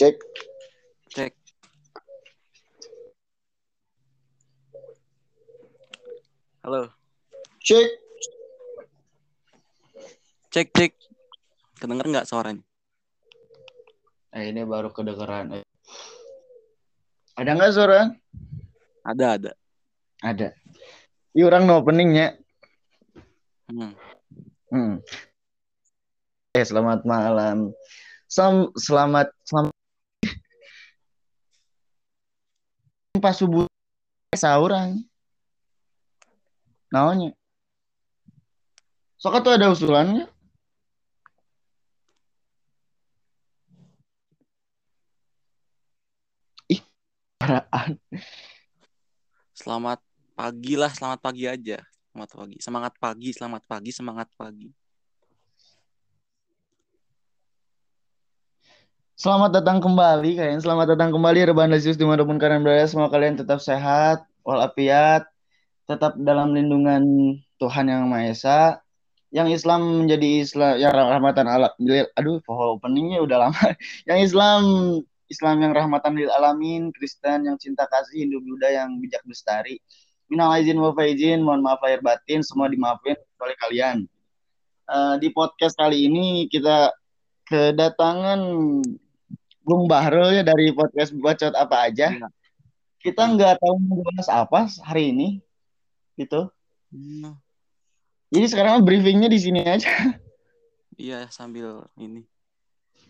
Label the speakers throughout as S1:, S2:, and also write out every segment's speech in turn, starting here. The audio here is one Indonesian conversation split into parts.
S1: Cek.
S2: Cek. Halo.
S1: Cek.
S2: Cek, cek. Kedenger nggak suaranya?
S1: Eh, ini baru kedengeran. Ada nggak suara?
S2: Ada, ada.
S1: Ada. Ini orang no openingnya.
S2: Hmm.
S1: Hmm. Eh, selamat malam. Sem selamat selamat pas subuh sahurang. Naonnya? Soalnya tuh ada usulannya. Ih, paraan.
S2: Selamat pagi lah, selamat pagi aja. Selamat pagi. Semangat pagi, selamat pagi, semangat pagi.
S1: Selamat datang kembali kalian. Selamat datang kembali Rebahan Lesius di mana pun kalian berada. Semoga kalian tetap sehat, walafiat, tetap dalam lindungan Tuhan Yang Maha Esa. Yang Islam menjadi Islam yang rahmatan alam. Aduh, pohon openingnya udah lama. Yang Islam Islam yang rahmatan lil alamin, Kristen yang cinta kasih, Hindu Buddha yang bijak bestari. Minal izin wal faizin, mohon maaf lahir batin, semua dimaafin oleh kalian. Uh, di podcast kali ini kita kedatangan Bung Bahrul ya dari podcast bacot apa aja.
S2: Iya.
S1: Kita nggak tahu mau bahas apa hari ini, gitu.
S2: Hmm,
S1: Jadi sekarang briefingnya di sini aja.
S2: iya, sambil ini.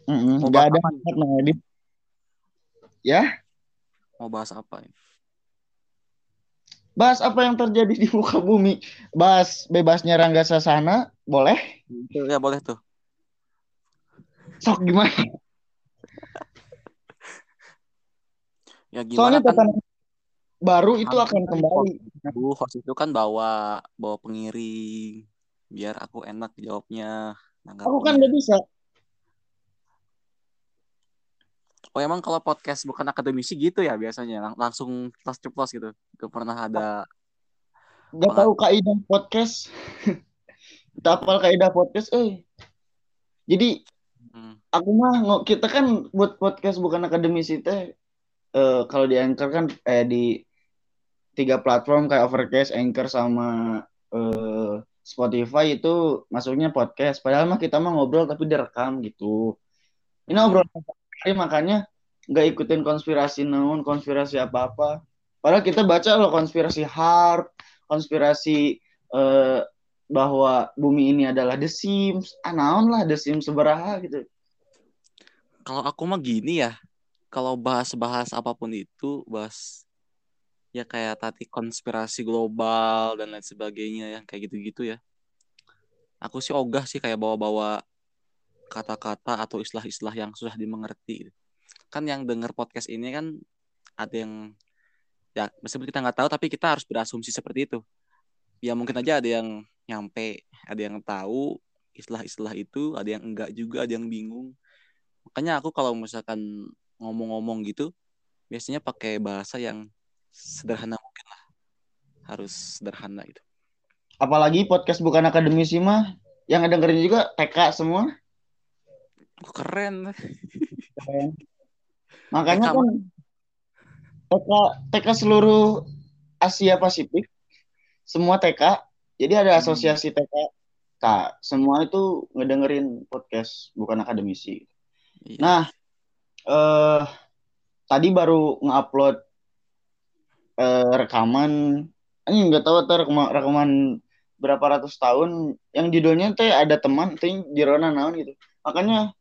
S2: Mau
S1: Nggak
S2: bahas
S1: ada
S2: apa
S1: tempat ngedit. Ya,
S2: Mau bahas apa? ini?
S1: bahas apa yang terjadi di muka bumi. Bahas bebasnya Rangga Sasana, boleh?
S2: Ya boleh tuh.
S1: Sok gimana?
S2: Ya
S1: Soalnya
S2: gimana kan
S1: tatanan baru itu
S2: Harusnya
S1: akan
S2: kan
S1: kembali.
S2: Bu, host itu kan bawa bawa pengiring biar aku enak jawabnya.
S1: Aku kan
S2: nanggapinnya.
S1: nggak bisa.
S2: Oh emang kalau podcast bukan akademisi gitu ya biasanya Lang- langsung ceplos ceplos gitu. Gak pernah ada
S1: Nggak tahu kaidah podcast. Hafal kaidah podcast, eh. Jadi
S2: hmm,
S1: aku mah kita kan buat podcast bukan akademisi teh eh, kalau di Anchor kan eh di tiga platform kayak Overcast, Anchor sama eh, Spotify itu masuknya podcast. Padahal mah kita mah ngobrol tapi direkam gitu. Ini ngobrol hari makanya nggak ikutin konspirasi naon, konspirasi apa-apa. Padahal kita baca loh konspirasi harp, konspirasi eh, bahwa bumi ini adalah The Sims. Ah naon lah The Sims seberaha gitu.
S2: Kalau aku mah gini ya, kalau bahas-bahas apa pun itu, bahas ya kayak tadi konspirasi global dan lain sebagainya yang kayak gitu-gitu ya. Aku sih ogah sih kayak bawa-bawa kata-kata atau istilah-istilah yang susah dimengerti. Kan yang denger podcast ini kan ada yang ya meskipun kita nggak tahu tapi kita harus berasumsi seperti itu. Ya mungkin aja ada yang nyampe, ada yang tahu istilah-istilah itu, ada yang enggak juga, ada yang bingung. Makanya aku kalau misalkan ngomong-ngomong gitu, biasanya pakai bahasa yang sederhana mungkin lah. Harus sederhana gitu.
S1: Apalagi podcast bukan akademisi mah yang dengerin juga TK semua.
S2: Oh, keren.
S1: Makanya
S2: TK
S1: kan TK TK seluruh Asia Pasifik semua TK. Jadi ada
S2: Hmm.
S1: asosiasi TK. Kak, semua itu ngedengerin podcast bukan akademisi.
S2: Iya.
S1: Nah, eh tadi baru ngupload eh, rekaman. Ini nggak tahu tuh rekaman, rekaman berapa ratus tahun. Yang judulnya teh ada teman teh Jirona naon gitu. Makanya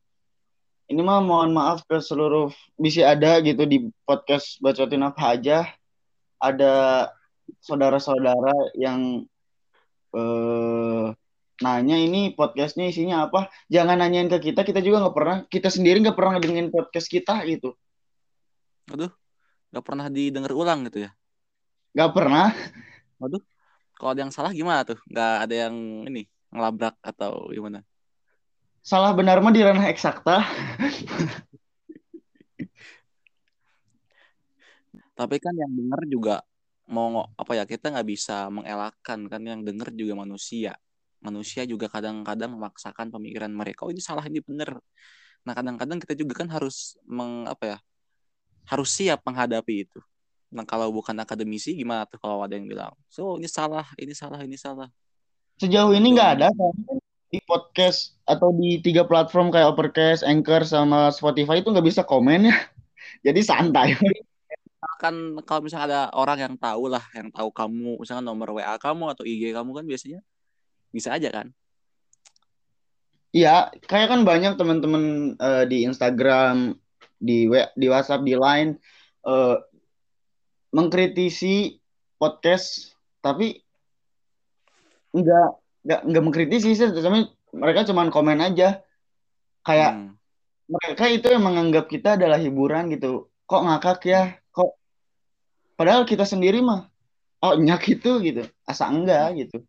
S1: ini mah mohon maaf ke seluruh bisa ada gitu di podcast bacotin apa aja. Ada saudara-saudara yang eh nanya ini podcastnya isinya apa jangan nanyain ke kita kita juga nggak pernah kita sendiri nggak pernah ngedengerin podcast kita gitu
S2: Aduh, nggak pernah didengar ulang gitu ya.
S1: nggak pernah
S2: Waduh, kalau ada yang salah gimana tuh? Nggak ada yang ini ngelabrak atau gimana?
S1: salah benar mah di ranah eksakta
S2: Tapi kan yang denger juga mau apa ya kita nggak bisa mengelakkan kan yang denger juga manusia. Manusia juga kadang-kadang memaksakan pemikiran mereka. Oh ini salah ini bener. Nah kadang-kadang kita juga kan harus meng apa ya harus siap menghadapi itu. Nah kalau bukan akademisi gimana tuh kalau ada yang bilang, so ini salah, ini salah, ini salah.
S1: Sejauh ini nggak ada kan di podcast atau di tiga platform kayak Overcast, Anchor, sama Spotify itu nggak bisa komen ya. Jadi santai.
S2: Kan kalau misalnya ada orang yang tahu lah, yang tahu kamu, misalnya nomor WA kamu atau IG kamu kan biasanya bisa aja kan.
S1: Iya, kayak kan banyak teman-teman uh, di Instagram, di di WhatsApp, di Line uh, mengkritisi podcast, tapi enggak enggak enggak mengkritisi sih, tapi mereka cuma komen aja. Kayak hmm. mereka itu yang menganggap kita adalah hiburan gitu. Kok ngakak ya? Kok padahal kita sendiri mah oh nyak itu gitu. Asa enggak gitu.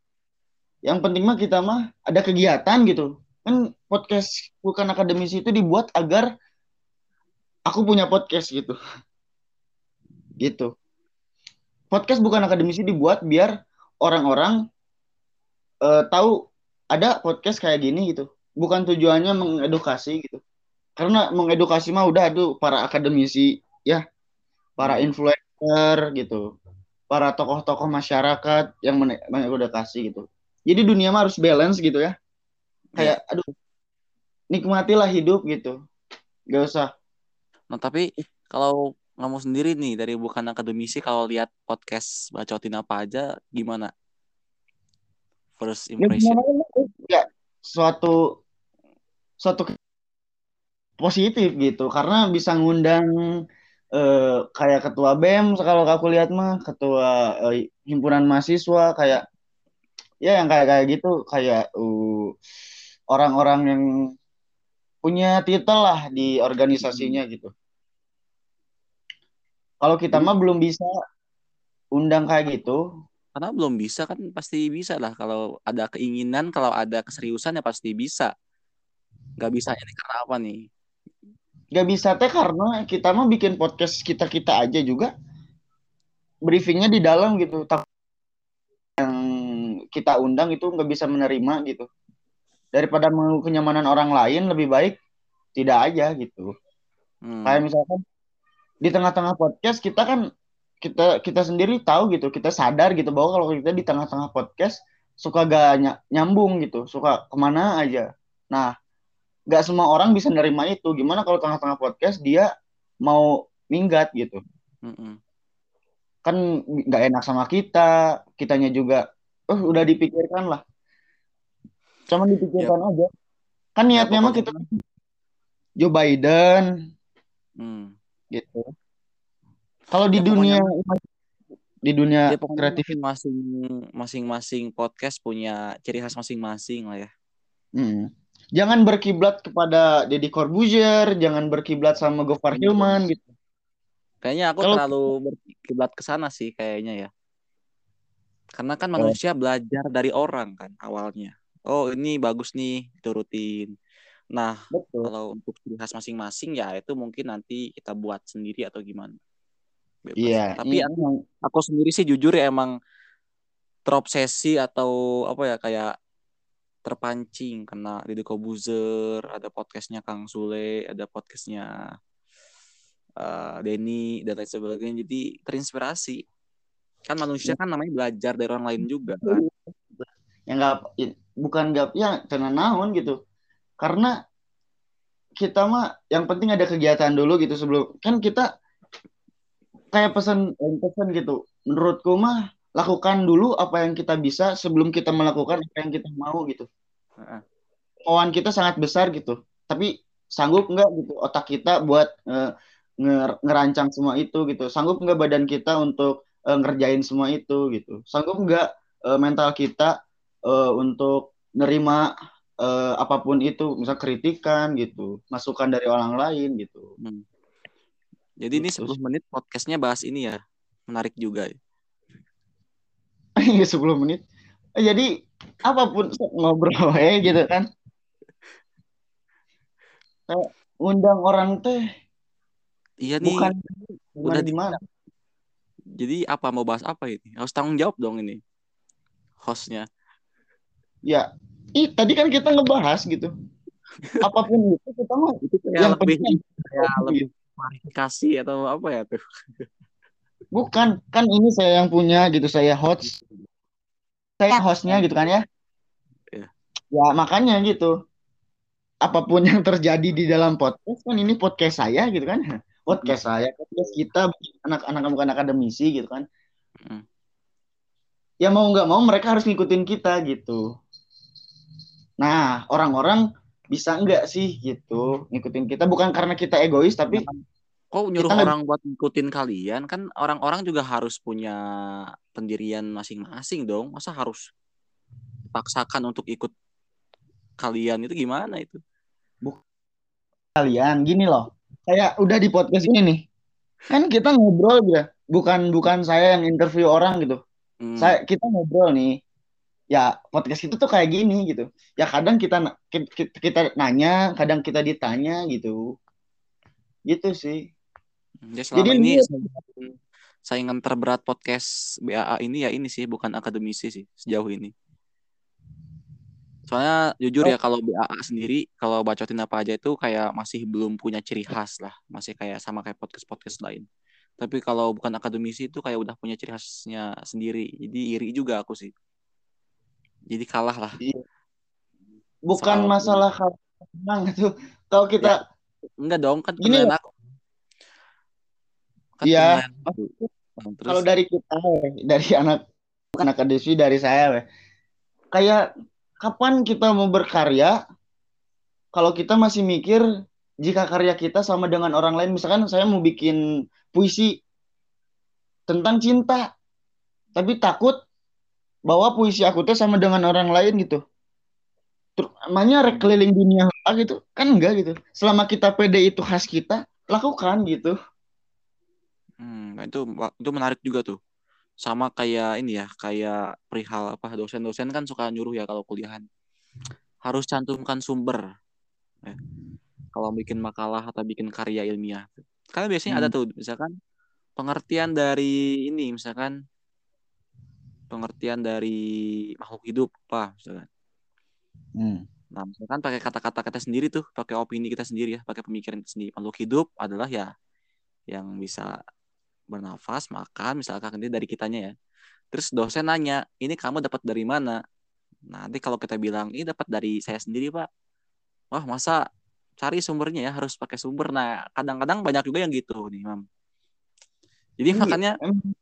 S1: Yang penting mah kita mah ada kegiatan gitu. Kan podcast bukan akademisi itu dibuat agar aku punya podcast gitu. Gitu podcast bukan akademisi dibuat biar orang-orang uh, tahu ada podcast kayak gini gitu. Bukan tujuannya mengedukasi gitu. Karena mengedukasi mah udah aduh para akademisi ya, para influencer gitu. Para tokoh-tokoh masyarakat yang mengedukasi gitu. Jadi dunia mah harus balance gitu ya. Kayak ya. aduh nikmatilah hidup gitu. Gak usah.
S2: Nah, tapi kalau kamu sendiri nih dari bukan akademisi kalau lihat podcast bacotin apa aja gimana? First ya, impression.
S1: Ya, suatu suatu positif gitu karena bisa ngundang eh, kayak ketua BEM kalau aku lihat mah ketua eh, himpunan mahasiswa kayak ya yang kayak kayak gitu kayak uh, orang-orang yang punya titel lah di organisasinya gitu. Kalau kita mah belum bisa undang kayak gitu.
S2: Karena belum bisa kan pasti bisa lah. Kalau ada keinginan, kalau ada keseriusan ya pasti bisa. Gak bisa ini karena apa nih?
S1: Gak bisa teh karena kita mah bikin podcast kita kita aja juga briefingnya di dalam gitu. Yang kita undang itu nggak bisa menerima gitu. Daripada menunggu kenyamanan orang lain lebih baik tidak aja gitu. Hmm. Kayak misalkan di tengah-tengah podcast kita kan kita kita sendiri tahu gitu kita sadar gitu bahwa kalau kita di tengah-tengah podcast suka gak nyambung gitu suka ke mana aja nah gak semua orang bisa nerima itu gimana kalau tengah-tengah podcast dia mau minggat gitu mm -mm. kan nggak enak sama kita kitanya juga oh udah dipikirkan lah. Cuma dipikirkan yep. aja. Kan niatnya mah kita Joe Biden. Hmm. Gitu. Kalau di ya, dunia di dunia ya, kreatif
S2: masing masing-masing podcast punya ciri khas masing-masing lah ya.
S1: Hmm. jangan berkiblat kepada Deddy Corbuzier jangan berkiblat sama Gofar iya. Hilman gitu.
S2: Kayaknya aku Kalo... terlalu berkiblat ke sana sih kayaknya ya karena kan oh. manusia belajar dari orang kan awalnya oh ini bagus nih turutin Nah, Betul. kalau untuk ciri khas masing-masing ya itu mungkin nanti kita buat sendiri atau gimana.
S1: Iya.
S2: Tapi iya. Aku, aku sendiri sih jujur ya emang terobsesi atau apa ya kayak terpancing karena Deddy Kobuzer, ada podcastnya Kang Sule, ada podcastnya uh, Denny dan lain sebagainya. Jadi terinspirasi. Kan manusia kan namanya belajar dari orang lain juga kan.
S1: Yang nggak bukan nggak ya tenang naon gitu. Karena kita mah yang penting ada kegiatan dulu gitu sebelum kan kita kayak pesan pesan gitu. Menurutku mah lakukan dulu apa yang kita bisa sebelum kita melakukan apa yang kita mau gitu. Kemauan kita sangat besar gitu. Tapi sanggup nggak gitu otak kita buat uh, ngerancang semua itu gitu. Sanggup nggak badan kita untuk uh, ngerjain semua itu gitu sanggup nggak uh, mental kita uh, untuk nerima uh, apa pun itu, misal kritikan gitu, masukan dari orang lain gitu. Hmm.
S2: Jadi ini 10 gitu menit podcastnya bahas ini ya, menarik juga. Ya.
S1: Iya 10 menit. Eh, jadi apa pun ngobrol ya gitu kan. undang orang teh.
S2: Iya nih. Bukan, bukan udah di mana. Jadi apa mau bahas apa ini? Harus tanggung jawab dong ini. Hostnya.
S1: Ya, Ih, tadi kan kita ngebahas gitu. apa pun itu kita mah
S2: itu kayak
S1: yang
S2: lebih
S1: penting
S2: kayak lebih klarifikasi atau apa ya tuh
S1: bukan kan ini saya yang punya gitu saya host saya hostnya gitu kan ya
S2: Iya.
S1: ya makanya gitu apa pun yang terjadi di dalam podcast kan ini podcast saya gitu kan podcast saya podcast kita anak-anak bukan akademisi gitu kan.
S2: Mm.
S1: ya mau nggak mau mereka harus ngikutin kita gitu. Nah orang-orang bisa nggak sih gitu ngikutin kita? Bukan karena kita egois tapi
S2: kok nyuruh
S1: Kita
S2: orang buat ngikutin kalian? Kan orang-orang juga harus punya pendirian masing-masing dong. Masa harus dipaksakan untuk ikut kalian? Itu gimana itu?
S1: Kalian gini loh kayak udah di podcast ini nih kan kita ngobrol gitu ya. bukan bukan saya yang interview orang gitu
S2: Hmm.
S1: saya kita ngobrol nih ya podcast itu tuh kayak gini gitu ya kadang kita na- ki- ki- kita nanya kadang kita ditanya gitu gitu sih
S2: Ya selama
S1: Jadi
S2: ini saingan, saingan terberat podcast BAA ini ya ini sih bukan akademisi sih sejauh ini. Soalnya jujur
S1: Oh.
S2: ya kalau BAA sendiri kalau bacotin apa aja itu kayak masih belum punya ciri khas lah, masih kayak sama kayak podcast-podcast lain. Tapi kalau bukan akademisi itu kayak udah punya ciri khasnya sendiri. Jadi iri juga aku sih. Jadi kalah lah.
S1: bukan
S2: Soal-
S1: masalah kalau menang itu kalau kita
S2: Enggak dong kan
S1: Gini
S2: aku. Kan
S1: Iya. kalau dari kita weh, dari anak bukan akademisi dari saya weh. kayak kapan kita mau berkarya? Kalau kita masih mikir jika karya kita sama dengan orang lain misalkan saya mau bikin puisi tentang cinta tapi takut bahwa puisi aku tuh sama dengan orang lain gitu. Namanya keliling dunia gitu kan enggak gitu. Selama kita pede itu khas kita lakukan gitu.
S2: Hmm, nah itu itu menarik juga tuh. Sama kayak ini ya, kayak perihal apa dosen-dosen kan suka nyuruh ya kalau kuliahan. Harus cantumkan sumber. Ya. Kalau bikin makalah atau bikin karya ilmiah. Karena biasanya ada tuh misalkan pengertian dari ini misalkan pengertian dari makhluk hidup apa misalkan. Nah, misalkan pakai kata-kata kita sendiri tuh, pakai opini kita sendiri ya, pakai pemikiran kita sendiri. Makhluk hidup adalah ya yang bisa bernafas, makan, misalkan ini dari kitanya ya. Terus dosen nanya, ini kamu dapat dari mana? Nah, nanti kalau kita bilang, ini dapat dari saya sendiri, Pak. Wah, masa cari sumbernya ya, harus pakai sumber. Nah, kadang-kadang banyak juga yang gitu nih, Mam. Jadi
S1: Iya,
S2: makanya,
S1: em-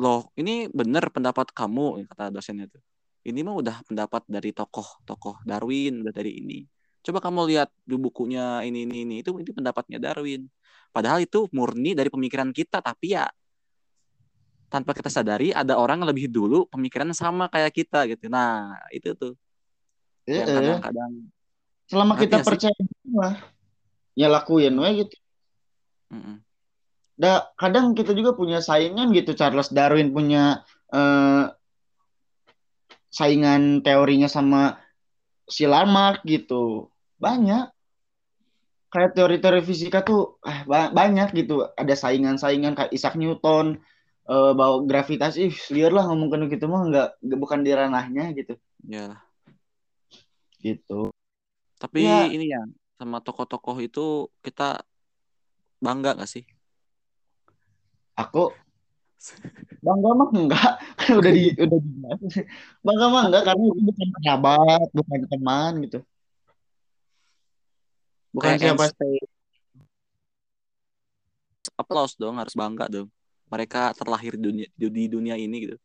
S2: loh, ini benar pendapat kamu, kata dosennya tuh. Ini mah udah pendapat dari tokoh-tokoh Darwin, udah dari ini. Coba kamu lihat di bukunya ini ini ini itu itu pendapatnya Darwin. Padahal itu murni dari pemikiran kita, tapi ya tanpa kita sadari ada orang yang lebih dulu pemikiran sama kayak kita gitu. Nah, itu tuh yang
S1: Eh,
S2: kadang-kadang
S1: selama kita
S2: sih?
S1: percaya mah ya lakuin we gitu
S2: Mm-mm.
S1: da, kadang kita juga punya saingan gitu Charles Darwin punya eh, saingan teorinya sama si Lamarck gitu banyak. Kayak teori-teori fisika tuh ba- banyak gitu. Ada saingan-saingan kayak Isaac Newton eh, bahwa gravitasi ih, liar lah ngomongin gitu mah nggak bukan di ranahnya gitu.
S2: Ya.
S1: gitu.
S2: Tapi
S1: Ya.
S2: ini ya sama tokoh-tokoh itu kita bangga gak sih?
S1: aku bangga mah enggak kan udah di udah dijelas bangga mah enggak karena itu bukan sahabat bukan teman gitu bukan
S2: Kayak
S1: siapa
S2: Einstein. Applause dong, harus bangga dong. Mereka terlahir di dunia, di dunia ini gitu.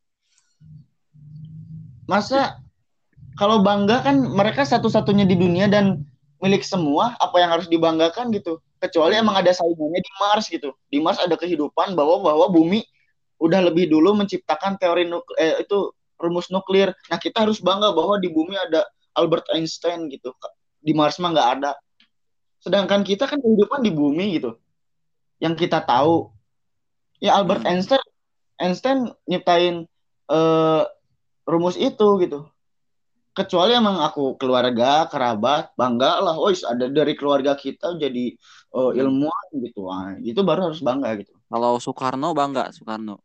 S1: masa kalau bangga kan mereka satu-satunya di dunia dan milik semua apa yang harus dibanggakan gitu kecuali emang ada saingannya di Mars gitu di Mars ada kehidupan bahwa bahwa bumi udah lebih dulu menciptakan teori nuk eh, itu rumus nuklir nah kita harus bangga bahwa di bumi ada Albert Einstein gitu di Mars mah nggak ada sedangkan kita kan kehidupan di bumi gitu. Yang kita tahu. Ya Albert
S2: Hmm.
S1: Einstein Einstein nyiptain eh, rumus itu gitu. Kecuali emang aku keluarga kerabat bangga lah. Oh ada dari keluarga kita jadi eh, ilmuwan gitu. Wah, itu baru harus bangga gitu.
S2: Kalau Soekarno bangga, Soekarno.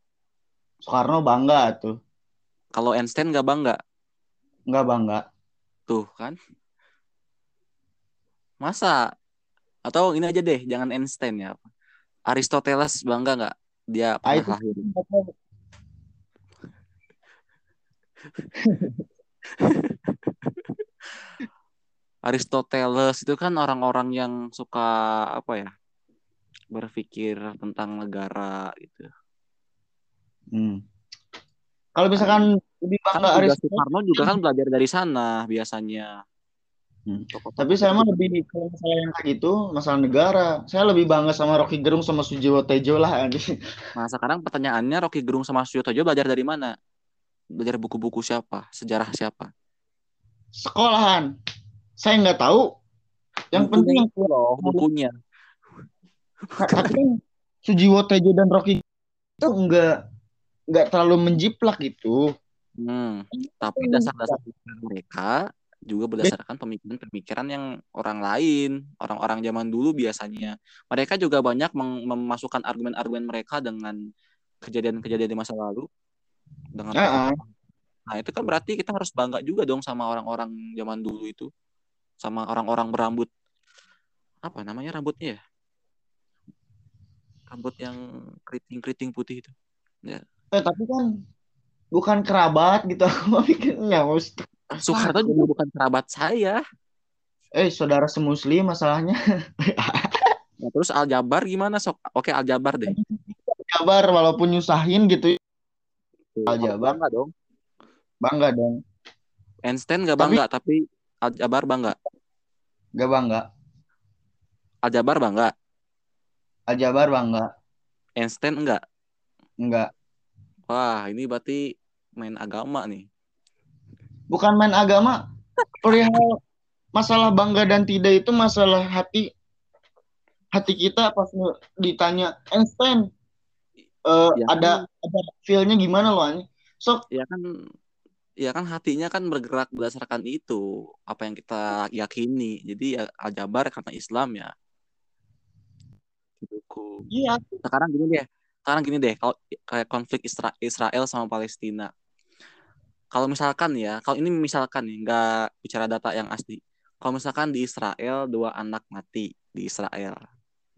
S1: Soekarno bangga tuh.
S2: Kalau Einstein nggak bangga,
S1: nggak bangga.
S2: Tuh kan? Masa? Atau ini aja deh, jangan Einstein ya. Aristoteles bangga nggak dia
S1: Ah,
S2: pernah
S1: itu
S2: lahir? Aristoteles itu kan orang-orang yang suka apa ya? berpikir tentang negara gitu.
S1: Hmm. Kalau misalkan lebih
S2: Kan
S1: bangga
S2: juga
S1: Aristoteles,
S2: Soekarno juga kan belajar dari sana biasanya.
S1: Hmm. Tapi saya mah lebih kalau masalah yang kayak gitu, masalah negara. Saya lebih bangga sama Rocky Gerung sama Sujiwo Tejo lah.
S2: Nah, sekarang pertanyaannya Rocky Gerung sama Suyo Tejo belajar dari mana? Belajar buku-buku siapa? Sejarah siapa?
S1: Sekolahan. Saya nggak tahu. Yang
S2: Bukunya
S1: penting yang
S2: itu loh, bukunya.
S1: tapi Sujiwo Tejo dan Rocky itu nggak nggak terlalu menjiplak gitu.
S2: Hmm, tapi dasar-dasar mereka juga berdasarkan pemikiran-pemikiran yang orang lain, orang-orang zaman dulu biasanya. Mereka juga banyak memasukkan argumen-argumen mereka dengan kejadian-kejadian di masa lalu dengan
S1: Ah, ah.
S2: Nah, itu kan berarti kita harus bangga juga dong sama orang-orang zaman dulu itu. Sama orang-orang berambut apa namanya rambutnya ya? Rambut yang keriting-keriting putih itu. Ya.
S1: Eh, tapi kan bukan kerabat gitu aku mikirnya.
S2: Soeharto juga bukan kerabat saya.
S1: Eh, saudara semuslim masalahnya.
S2: Nah, terus Aljabar gimana sok? Oke, Aljabar deh.
S1: Kabar walaupun nyusahin gitu Aljabar.
S2: Bangga dong.
S1: bangga dong.
S2: Einstein gak
S1: Tapi-
S2: bangga, tapi Aljabar bangga.
S1: Gak bangga.
S2: Aljabar bangga.
S1: Aljabar bangga.
S2: Einstein enggak.
S1: Enggak.
S2: Wah, ini berarti main agama nih.
S1: Bukan main agama. Perihal masalah bangga dan tidak itu masalah hati hati kita pas ditanya Einstein eh,
S2: Ya,
S1: ada ada feel-nya gimana loh Ani? Sok
S2: ya kan ya kan hatinya kan bergerak berdasarkan itu apa yang kita yakini jadi ya Aljabar karena Islam ya Hidupku.
S1: iya
S2: sekarang gini deh sekarang gini deh kalau kayak konflik Isra- Israel sama Palestina kalau misalkan ya kalau ini misalkan nih nggak bicara data yang asli. Kalau misalkan di Israel dua anak mati di Israel.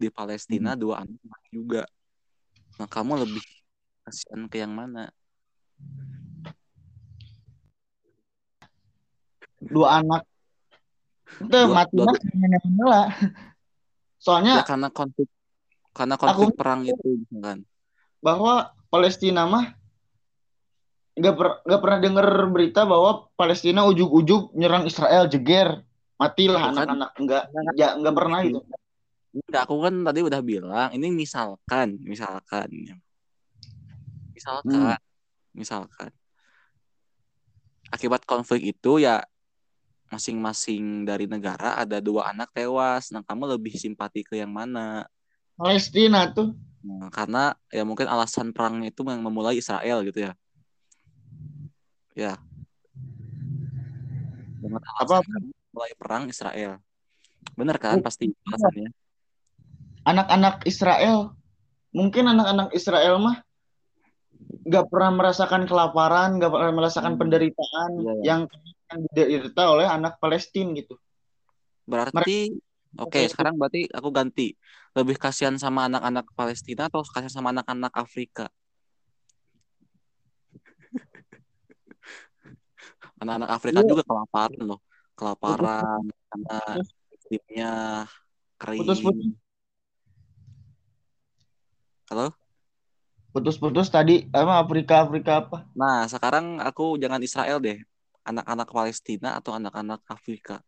S2: Di Palestina dua anak mati juga. Nah kamu lebih kasihan ke yang mana?
S1: Dua anak. Itu
S2: Dua-
S1: mati
S2: dua-
S1: lah. Soalnya
S2: ya karena konflik karena konflik perang itu kan.
S1: bahwa Palestina mah nggak per, nggak pernah dengar berita bahwa Palestina ujuk-ujuk nyerang Israel jeger. Matilah anak-anak nggak ya, nggak pernah gitu.
S2: Enggak, aku kan tadi udah bilang ini misalkan misalkan. Misalkan misalkan. Akibat konflik itu ya masing-masing dari negara ada dua anak tewas. Nah kamu lebih simpati ke yang mana?
S1: Palestina tuh.
S2: Nah, karena ya mungkin alasan perangnya itu yang memulai Israel gitu ya ya dengan
S1: Apa?
S2: mulai perang Israel bener kan
S1: Oh,
S2: pasti alasannya
S1: anak-anak Israel mungkin anak-anak Israel mah nggak pernah merasakan kelaparan nggak pernah merasakan
S2: Hmm.
S1: penderitaan
S2: Iya, iya.
S1: yang yang diderita oleh anak Palestina gitu
S2: Berarti oke,
S1: Mereka-
S2: sekarang berarti aku ganti. Lebih kasihan sama anak-anak Palestina atau kasihan sama anak-anak Afrika? Anak-anak Afrika
S1: Iya.
S2: juga kelaparan loh. Kelaparan karena
S1: Putus.
S2: iklimnya kering.
S1: Putus-putus.
S2: Halo?
S1: putus-putus tadi apa Afrika Afrika apa
S2: Nah, sekarang aku jangan Israel deh. Anak-anak Palestina atau anak-anak Afrika?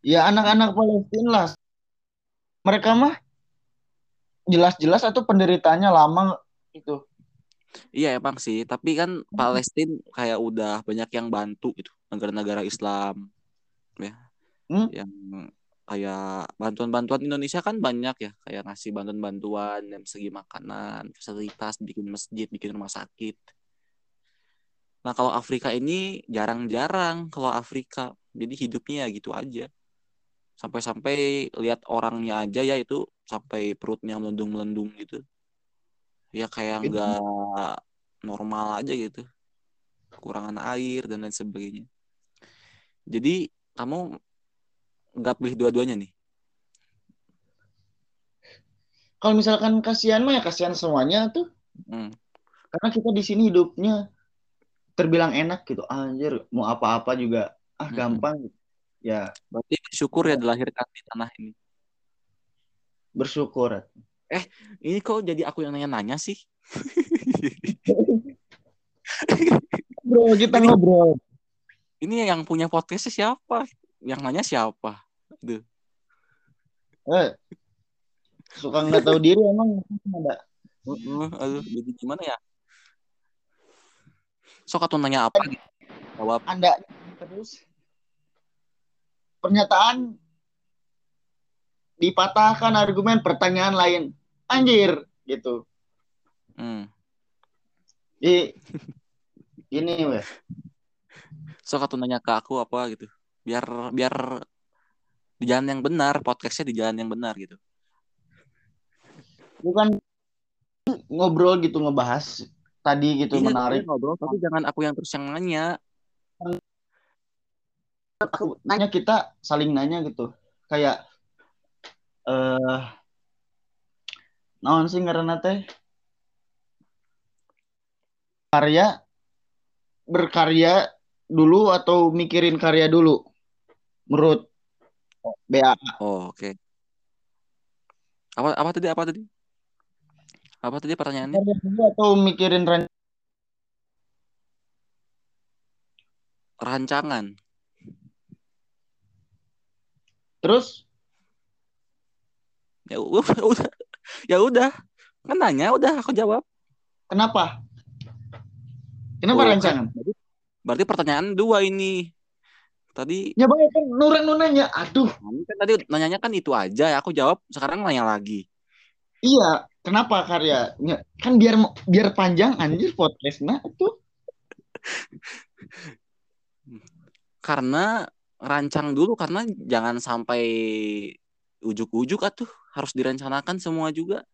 S1: ya anak-anak Palestina lah mereka mah jelas-jelas atau penderitaannya lama gitu
S2: Iya emang sih, tapi kan Palestina kayak udah banyak yang bantu gitu, negara-negara Islam ya.
S1: Hmm?
S2: Yang kayak bantuan-bantuan Indonesia kan banyak ya, kayak ngasih bantuan-bantuan dari segi makanan, fasilitas, bikin masjid, bikin rumah sakit. Nah, kalau Afrika ini jarang-jarang kalau Afrika. Jadi hidupnya ya gitu aja. Sampai-sampai lihat orangnya aja ya itu sampai perutnya melendung-melendung gitu. Ya kayak nggak normal aja gitu. Kekurangan air dan lain sebagainya. Jadi kamu nggak pilih dua-duanya nih
S1: Kalau misalkan kasihan mah ya kasihan semuanya tuh.
S2: Hmm.
S1: Karena kita di sini hidupnya terbilang enak gitu. Anjir, mau apa-apa juga ah
S2: Mm-mm.
S1: gampang. Ya,
S2: berarti bersyukur ya dilahirkan di tanah ini
S1: bersyukur.
S2: Ini kok jadi aku yang nanya-nanya sih
S1: Bro, kita
S2: Ini-
S1: ngobrol.
S2: ini yang punya podcastnya siapa yang nanya siapa Aduh.
S1: Eh, suka nggak tahu diri emang ada.
S2: Aduh jadi gimana ya sok atau nanya apa jawab
S1: Anda terus pernyataan dipatahkan argumen pertanyaan lain. Anjir, gitu.
S2: hmm.
S1: Jadi ini weh.
S2: sok atau nanya ke aku apa gitu biar biar di jalan yang benar podcastnya di jalan yang benar gitu
S1: bukan ngobrol gitu ngebahas tadi gitu
S2: Iya,
S1: menarik
S2: ngobrol tapi jangan aku yang terus yang nanya
S1: aku nanya kita saling nanya gitu kayak eh naon sih karena teh? Karya? Berkarya dulu atau mikirin karya dulu? Menurut BA
S2: oh oke. Apa apa tadi apa tadi? Apa tadi pertanyaannya?
S1: Karya dulu atau mikirin ren-
S2: rancangan.
S1: Terus?
S2: Ya udah ya udah kan nanya udah aku jawab.
S1: Kenapa? Kenapa
S2: Oh,
S1: rancangan?
S2: berarti, berarti pertanyaan dua ini. Tadi
S1: ya banyak kan nuran nanya. Aduh.
S2: Ini kan tadi nanyanya kan itu aja. Ya aku jawab sekarang nanya lagi.
S1: Iya, kenapa karyanya? Kan biar biar panjang anjir podcastnya. Tuh.
S2: karena rancang dulu karena jangan sampai ujuk-ujuk atuh harus direncanakan semua juga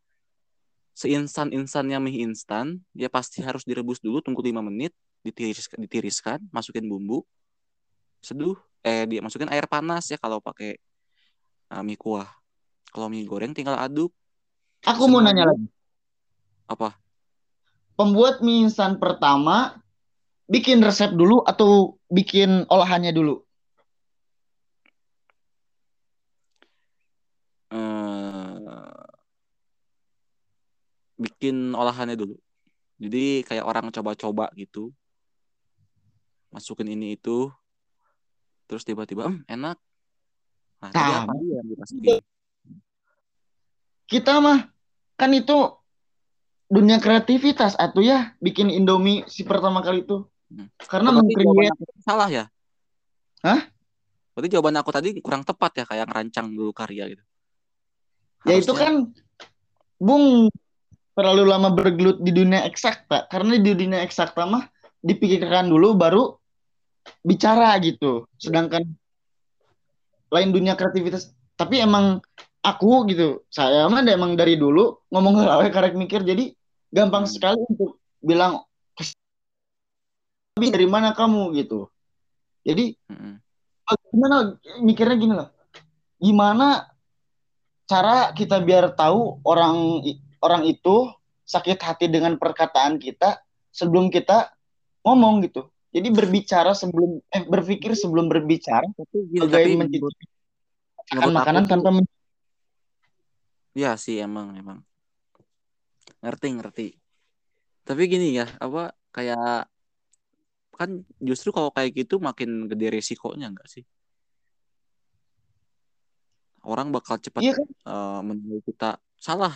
S2: seinstan-instannya mie instan ya pasti harus direbus dulu tunggu 5 menit ditiris, ditiriskan masukin bumbu seduh eh dia masukin air panas ya kalau pakai uh, mie kuah kalau mie goreng tinggal aduk
S1: Aku mau
S2: Semua
S1: nanya lagi.
S2: apa
S1: Pembuat mie instan pertama bikin resep dulu atau bikin olahannya dulu?
S2: Bikin olahannya dulu. Jadi kayak orang coba-coba gitu. Masukin ini itu. Terus tiba-tiba, "Em, enak. Nah,
S1: Nah,
S2: apa aja yang dimasukin?
S1: Kita mah kan itu dunia kreativitas atau ya bikin Indomie si pertama kali itu.
S2: Hmm.
S1: Karena
S2: aku salah ya?
S1: Hah?
S2: Berarti jawaban aku tadi kurang tepat ya kayak ngerancang dulu karya gitu.
S1: ya itu
S2: Harusnya-
S1: kan Bung terlalu lama bergelut di dunia eksakta. Karena di dunia eksakta mah dipikirkan dulu baru bicara gitu. Sedangkan lain dunia kreativitas tapi emang aku gitu saya mah emang dari dulu ngomong lawe karek mikir jadi gampang sekali untuk bilang "Tapi dari mana kamu? gitu. Jadi gimana mikirnya gini loh. Gimana cara kita biar tahu orang orang itu sakit hati dengan perkataan kita sebelum kita ngomong gitu jadi berbicara sebelum eh berpikir sebelum berbicara
S2: Tapi gini,
S1: sebagai
S2: tapi
S1: mencicipi makan
S2: aku
S1: makanan
S2: tuh-
S1: tanpa men-
S2: ya sih emang emang ngerti ngerti. Tapi gini ya, apa kayak kan justru kalau kayak gitu makin gede resikonya enggak sih? Orang bakal cepat
S1: iya kan
S2: eh, menilai kita salah.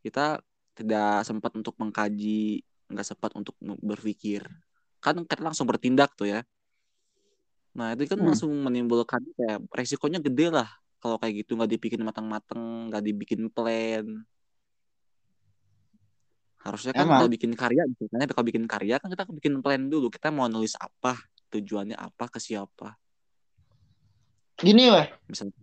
S2: Kita tidak sempat untuk mengkaji, nggak sempat untuk berpikir. Kan kita langsung bertindak tuh ya. Nah itu kan
S1: Hmm.
S2: langsung menimbulkan kayak resikonya gede lah. Kalau kayak gitu nggak dibikin matang-matang, nggak dibikin plan. Harusnya kan
S1: Emang.
S2: kalau bikin karya, misalnya kalau bikin karya kan kita bikin plan dulu. Kita mau nulis apa, tujuannya apa, ke siapa.
S1: gini weh
S2: Misalnya,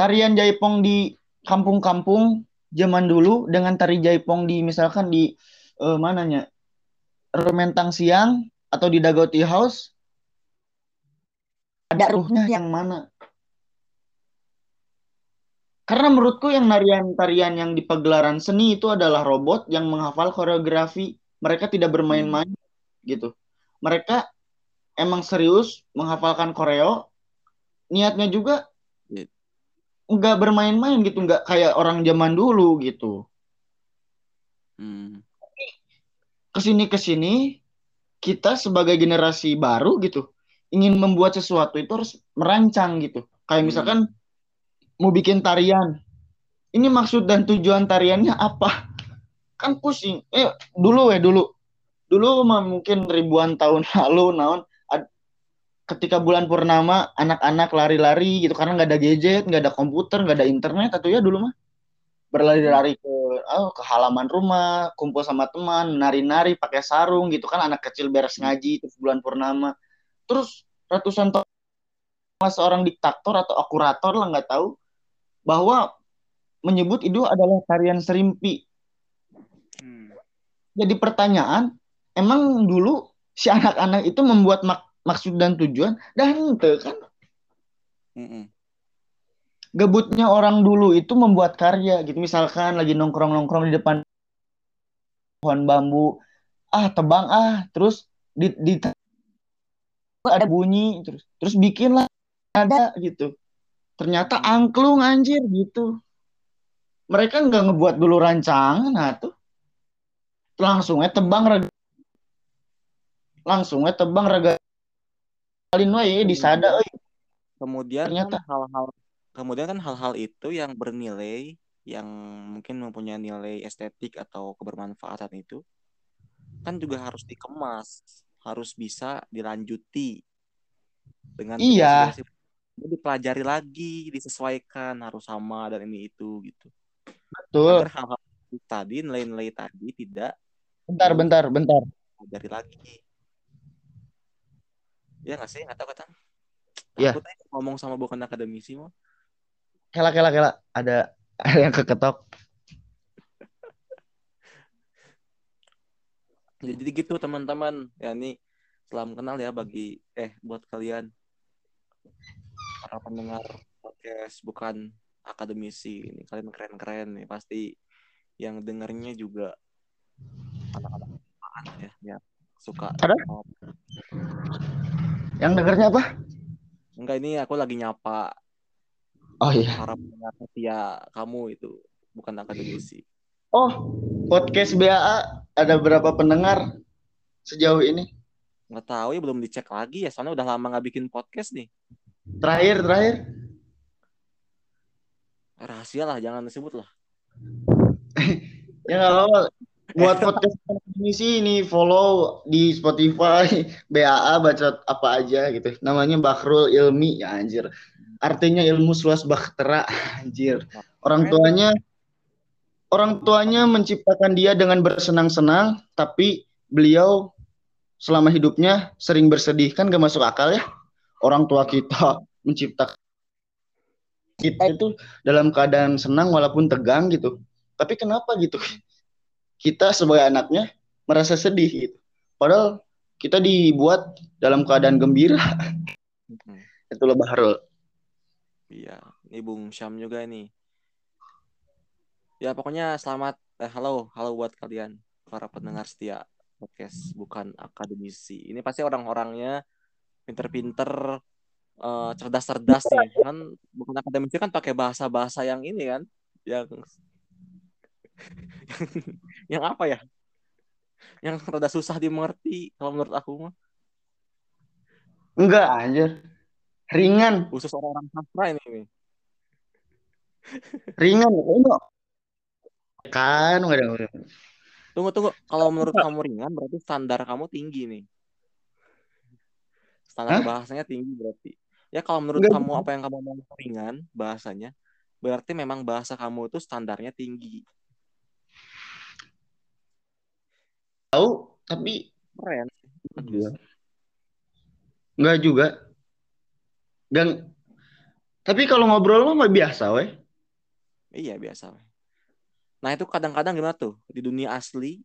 S1: tarian jaipong di kampung-kampung zaman dulu dengan tari jaipong di misalkan di eh, mananya Rementang siang atau di Dagoti House ada ruhnya yang mana? Karena menurutku yang narian tarian yang di pagelaran seni itu adalah robot yang menghafal koreografi. Mereka tidak bermain-main gitu. Mereka emang serius menghafalkan koreo. Niatnya juga. Nggak bermain-main gitu, nggak kayak orang zaman dulu gitu.
S2: Hmm.
S1: Ke sini ke sini kita sebagai generasi baru gitu ingin membuat sesuatu itu harus merancang gitu. Kayak
S2: Hmm.
S1: misalkan mau bikin tarian. Ini maksud dan tujuan tariannya apa? Kan pusing. Eh dulu ya dulu. Dulu mah mungkin ribuan tahun lalu naon ketika bulan purnama anak-anak lari-lari gitu karena nggak ada gadget, nggak ada komputer, nggak ada internet atau ya dulu mah berlari-lari ke oh, ke halaman rumah, kumpul sama teman, nari-nari pakai sarung gitu kan anak kecil beres ngaji terus bulan purnama. Terus ratusan tahun seorang diktator atau akurator lah nggak tahu bahwa menyebut itu adalah tarian serimpi.
S2: Hmm.
S1: Jadi pertanyaan, emang dulu si anak-anak itu membuat mak- maksud dan tujuan dan ente kan
S2: Mm-mm.
S1: gebutnya orang dulu itu membuat karya gitu. Misalkan lagi nongkrong-nongkrong di depan pohon bambu, ah tebang ah, terus di, di ada bunyi terus terus bikinlah ada gitu. Ternyata angklung anjir gitu. Mereka nggak ngebuat dulu rancangan nah tuh. Langsung aja tebang raga. Langsung aja tebang raga. Alin wae di sada euy.
S2: Kemudian
S1: Ternyata.
S2: kan hal-hal kemudian kan hal-hal itu yang bernilai yang mungkin mempunyai nilai estetik atau kebermanfaatan itu kan juga harus dikemas, harus bisa dilanjuti dengan
S1: Iya.
S2: dipelajari lagi, disesuaikan harus sama dan ini itu gitu.
S1: Betul.
S2: Agar hal-hal tadi nilai-nilai tadi tidak
S1: Bentar, bentar, bentar.
S2: pelajari lagi. Ya nggak sih? Nggak tahu kata.
S1: Iya.
S2: Aja ngomong sama bukan akademisi mah.
S1: Kela, kela, kela. Ada ada yang keketok.
S2: Ya, Jadi gitu teman-teman. Ya ini salam kenal ya bagi eh buat kalian para pendengar podcast bukan akademisi ini kalian keren-keren nih pasti yang dengarnya juga anak-anak ya ya suka
S1: Ada? Yang dengernya apa?
S2: enggak ini aku lagi nyapa
S1: Oh iya.
S2: pendengar setia kamu itu bukan akademisi
S1: Oh, podcast BAA ada berapa pendengar sejauh ini?
S2: nggak tahu ya belum dicek lagi ya soalnya udah lama nggak bikin podcast nih
S1: Terakhir, terakhir.
S2: rahasia lah jangan disebut lah
S1: Ya nggak apa-apa. Buat podcast ini sih ini follow di Spotify BAA baca apa aja gitu. Namanya Bahrul Ilmi ya anjir. Artinya ilmu seluas bahtera anjir. Orang tuanya orang tuanya menciptakan dia dengan bersenang-senang, tapi beliau selama hidupnya sering bersedih kan gak masuk akal ya. Orang tua kita menciptakan kita itu dalam keadaan senang walaupun tegang gitu. Tapi kenapa gitu? Kita sebagai anaknya merasa sedih gitu. Padahal kita dibuat dalam keadaan gembira.
S2: Mm-mm.
S1: Itulah Bahrul.
S2: Iya, ini Bung Syam juga nih. Ya pokoknya selamat, eh, halo, halo buat kalian para pendengar setia podcast bukan akademisi. Ini pasti orang-orangnya pinter-pinter, eh, cerdas-cerdas nih. Kan bukan akademisi kan pakai bahasa-bahasa yang ini kan, yang yang apa ya? Yang rada susah dimengerti kalau menurut aku mah.
S1: Enggak anjir. Ringan,
S2: Khusus orang-orang sastra ini. nih.
S1: ringan. Enggak. Kan enggak ada.
S2: Tunggu, tunggu. Kalau menurut kamu ringan, berarti standar kamu tinggi nih. Standar
S1: Hah?
S2: bahasanya tinggi berarti. Ya kalau menurut
S1: Enggak.
S2: kamu apa yang kamu mau ringan bahasanya, berarti memang bahasa kamu itu standarnya tinggi.
S1: Tahu, tapi
S2: Keren.
S1: Iya. enggak juga. Dan tapi kalau ngobrol mah biasa weh.
S2: Iya biasa. weh. Nah itu kadang-kadang gimana tuh di dunia asli,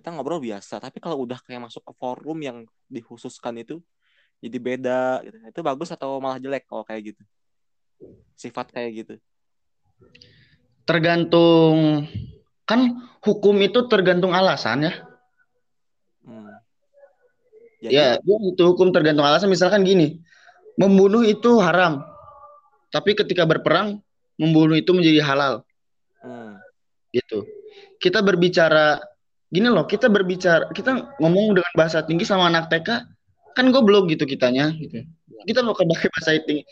S2: kita ngobrol biasa tapi kalau udah kayak masuk ke forum yang dikhususkan itu jadi beda gitu itu bagus atau malah jelek kalau kayak gitu sifat kayak gitu
S1: tergantung kan hukum itu tergantung alasan ya.
S2: Hmm.
S1: Jadi, ya, ya itu hukum tergantung alasan. Misalkan gini membunuh itu haram. Tapi ketika berperang membunuh itu menjadi halal. Hmm. gitu. Kita berbicara gini loh kita berbicara kita ngomong dengan bahasa tinggi sama anak TK kan goblok gitu kitanya gitu. Kita mau pakai bahasa tinggi.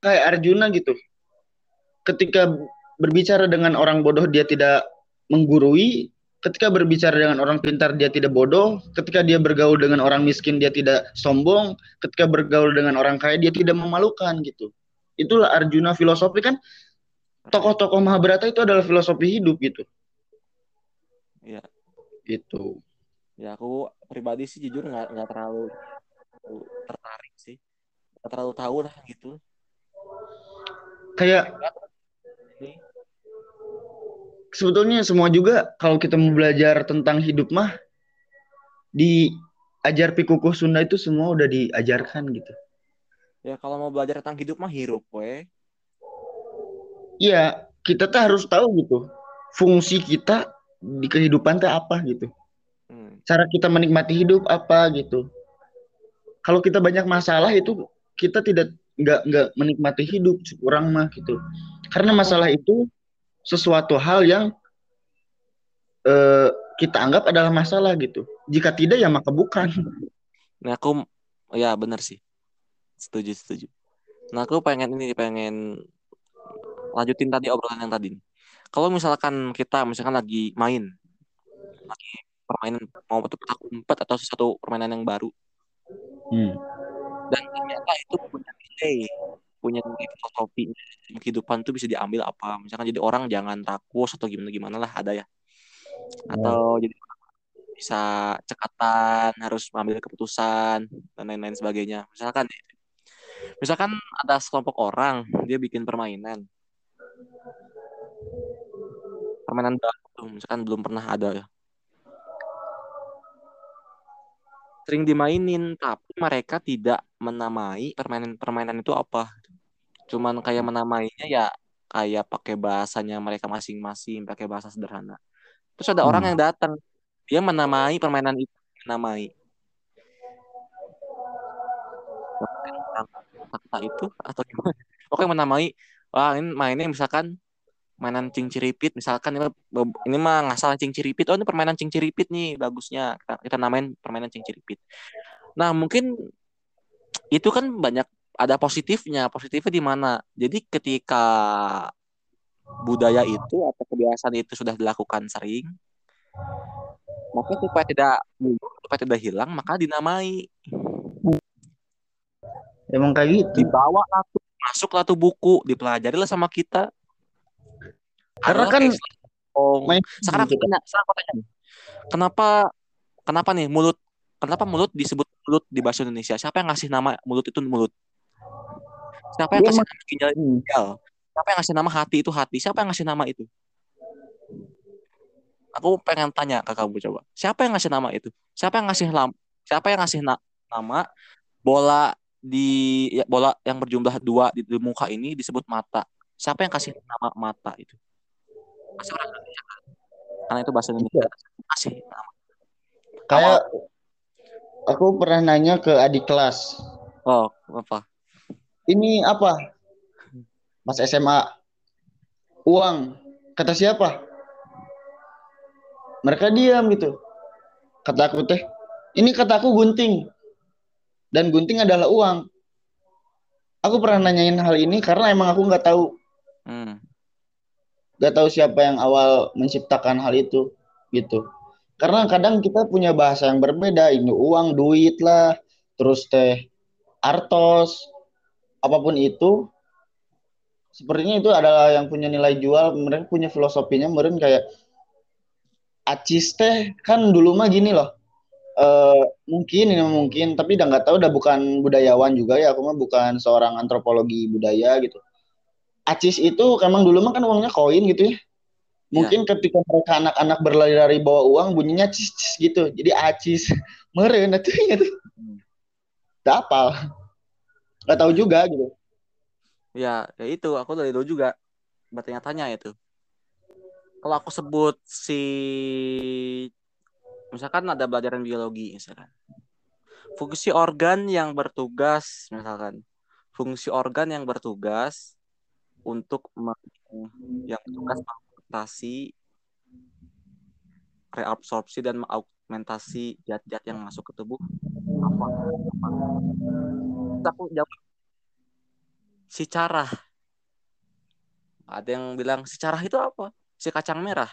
S1: Kayak Arjuna gitu. Ketika berbicara dengan orang bodoh dia tidak menggurui ketika berbicara dengan orang pintar dia tidak bodoh, ketika dia bergaul dengan orang miskin dia tidak sombong, ketika bergaul dengan orang kaya dia tidak memalukan gitu. Itulah Arjuna filosofi kan tokoh-tokoh Mahabharata itu adalah filosofi hidup gitu.
S2: Iya.
S1: Gitu.
S2: Ya aku pribadi sih jujur nggak nggak terlalu tertarik sih, nggak terlalu tahu lah gitu.
S1: Kayak sebetulnya semua juga kalau kita mau belajar tentang hidup mah di ajar pikukuh Sunda itu semua udah diajarkan gitu.
S2: Ya kalau mau belajar tentang hidup mah hirup we.
S1: Iya, kita tuh harus tahu gitu. Fungsi kita di kehidupan tuh apa gitu. Hmm. Cara kita menikmati hidup apa gitu. Kalau kita banyak masalah itu kita tidak nggak nggak menikmati hidup kurang mah gitu. Karena masalah itu sesuatu hal yang uh, kita anggap adalah masalah gitu. Jika tidak ya maka bukan.
S2: Nah aku ya benar sih. Setuju setuju. Nah aku pengen ini pengen lanjutin tadi obrolan yang tadi. Kalau misalkan kita misalkan lagi main, lagi permainan mau petak umpet atau sesuatu permainan yang baru, hmm. dan ternyata itu punya nilai punya filosofi kehidupan tuh bisa diambil apa. Misalkan jadi orang jangan takut atau gimana gimana lah ada ya. Atau hmm. jadi bisa cekatan harus mengambil keputusan dan lain-lain sebagainya. Misalkan misalkan ada sekelompok orang dia bikin permainan. Permainan baru misalkan belum pernah ada. Ya sering dimainin tapi mereka tidak menamai permainan-permainan itu apa cuman kayak menamainya ya kayak pakai bahasanya mereka masing-masing pakai bahasa sederhana. Terus ada hmm. orang yang datang dia menamai permainan itu menamai. Kata itu atau gimana? Oke menamai wah ini mainnya misalkan mainan cinciripit misalkan ini ini mah ngasal cinciripit oh ini permainan cinciripit nih bagusnya. Kita, kita namain permainan cinciripit nah mungkin itu kan banyak ada positifnya. Positifnya di mana? Jadi ketika budaya itu atau kebiasaan itu sudah dilakukan sering, maka supaya tidak supaya tidak hilang, maka dinamai.
S1: Emang kayak gitu.
S2: Dibawa tuh, masuk lah tuh buku, dipelajari lah sama kita.
S1: Karena kan
S2: oh, sekarang aku tanya, sekarang aku tanya, kenapa kenapa nih mulut kenapa mulut disebut mulut di bahasa Indonesia? Siapa yang ngasih nama mulut itu mulut? Siapa yang kasih nama ginjal itu ginjal? Siapa yang ngasih nama hati itu hati? Siapa yang ngasih nama itu? Aku pengen tanya ke kamu coba. Siapa yang ngasih nama itu? Siapa yang ngasih lam Siapa yang ngasih na nama bola di ya, bola yang berjumlah dua di, di muka ini disebut mata? Siapa yang kasih nama mata itu? Kasih orang Indonesia. Karena itu bahasa Indonesia. Kasih nama.
S1: Kayak aku pernah nanya ke adik kelas.
S2: Oh, apa?
S1: Ini apa? Mas SMA. Uang. Kata siapa? Mereka diam gitu. Kata aku teh, ini kataku gunting. Dan gunting adalah uang. Aku pernah nanyain hal ini karena emang aku nggak tahu. Hmm. Gak tahu siapa yang awal menciptakan hal itu gitu. Karena kadang kita punya bahasa yang berbeda. Ini uang, duit lah, terus teh artos, apa pun itu sepertinya itu adalah yang punya nilai jual mereka punya filosofinya meren kayak acis teh kan dulu mah gini loh uh, mungkin ini mungkin tapi udah nggak tahu udah bukan budayawan juga ya aku mah bukan seorang antropologi budaya gitu acis itu emang dulu mah kan uangnya koin gitu ya Mungkin ketika mereka anak-anak berlari-lari bawa uang bunyinya cis, cis gitu. Jadi acis. Meren itu ya tuh. Tak apal. Gak tahu juga gitu.
S2: Ya, ya itu aku dari dulu juga bertanya-tanya itu. Kalau aku sebut si misalkan ada pelajaran biologi misalkan. Fungsi organ yang bertugas misalkan. Fungsi organ yang bertugas untuk yang bertugas mengadaptasi reabsorpsi dan mengaugmentasi zat-zat yang masuk ke tubuh apa? apa? Aku jawab si carah. Ada yang bilang si carah itu apa? Si kacang merah.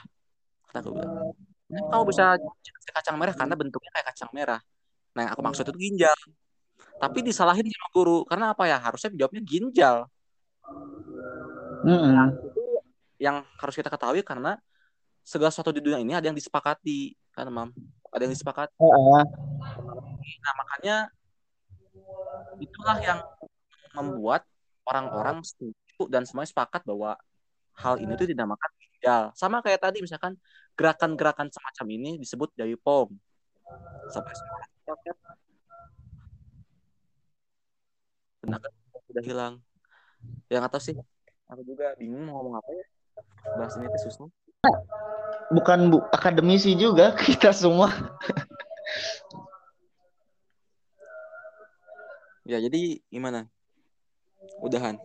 S2: Kata aku bilang. Nah, kamu bisa si kacang merah karena bentuknya kayak kacang merah. Nah, yang aku maksud itu ginjal. Tapi disalahin sama guru karena apa ya? Harusnya jawabnya ginjal. Mm -hmm. nah, itu yang harus kita ketahui karena segala sesuatu di dunia ini ada yang disepakati kan mam ada yang disepakati uh, uh. nah makanya itulah yang membuat orang-orang setuju dan semuanya sepakat bahwa hal ini itu dinamakan ginjal sama kayak tadi misalkan gerakan-gerakan semacam ini disebut pom. Sampai sekarang tenaga sudah hilang. Yang atas sih. Aku juga bingung mau ngomong apa ya. Bahas ini tuh susah
S1: bukan bu akademisi juga kita semua
S2: ya jadi gimana udahan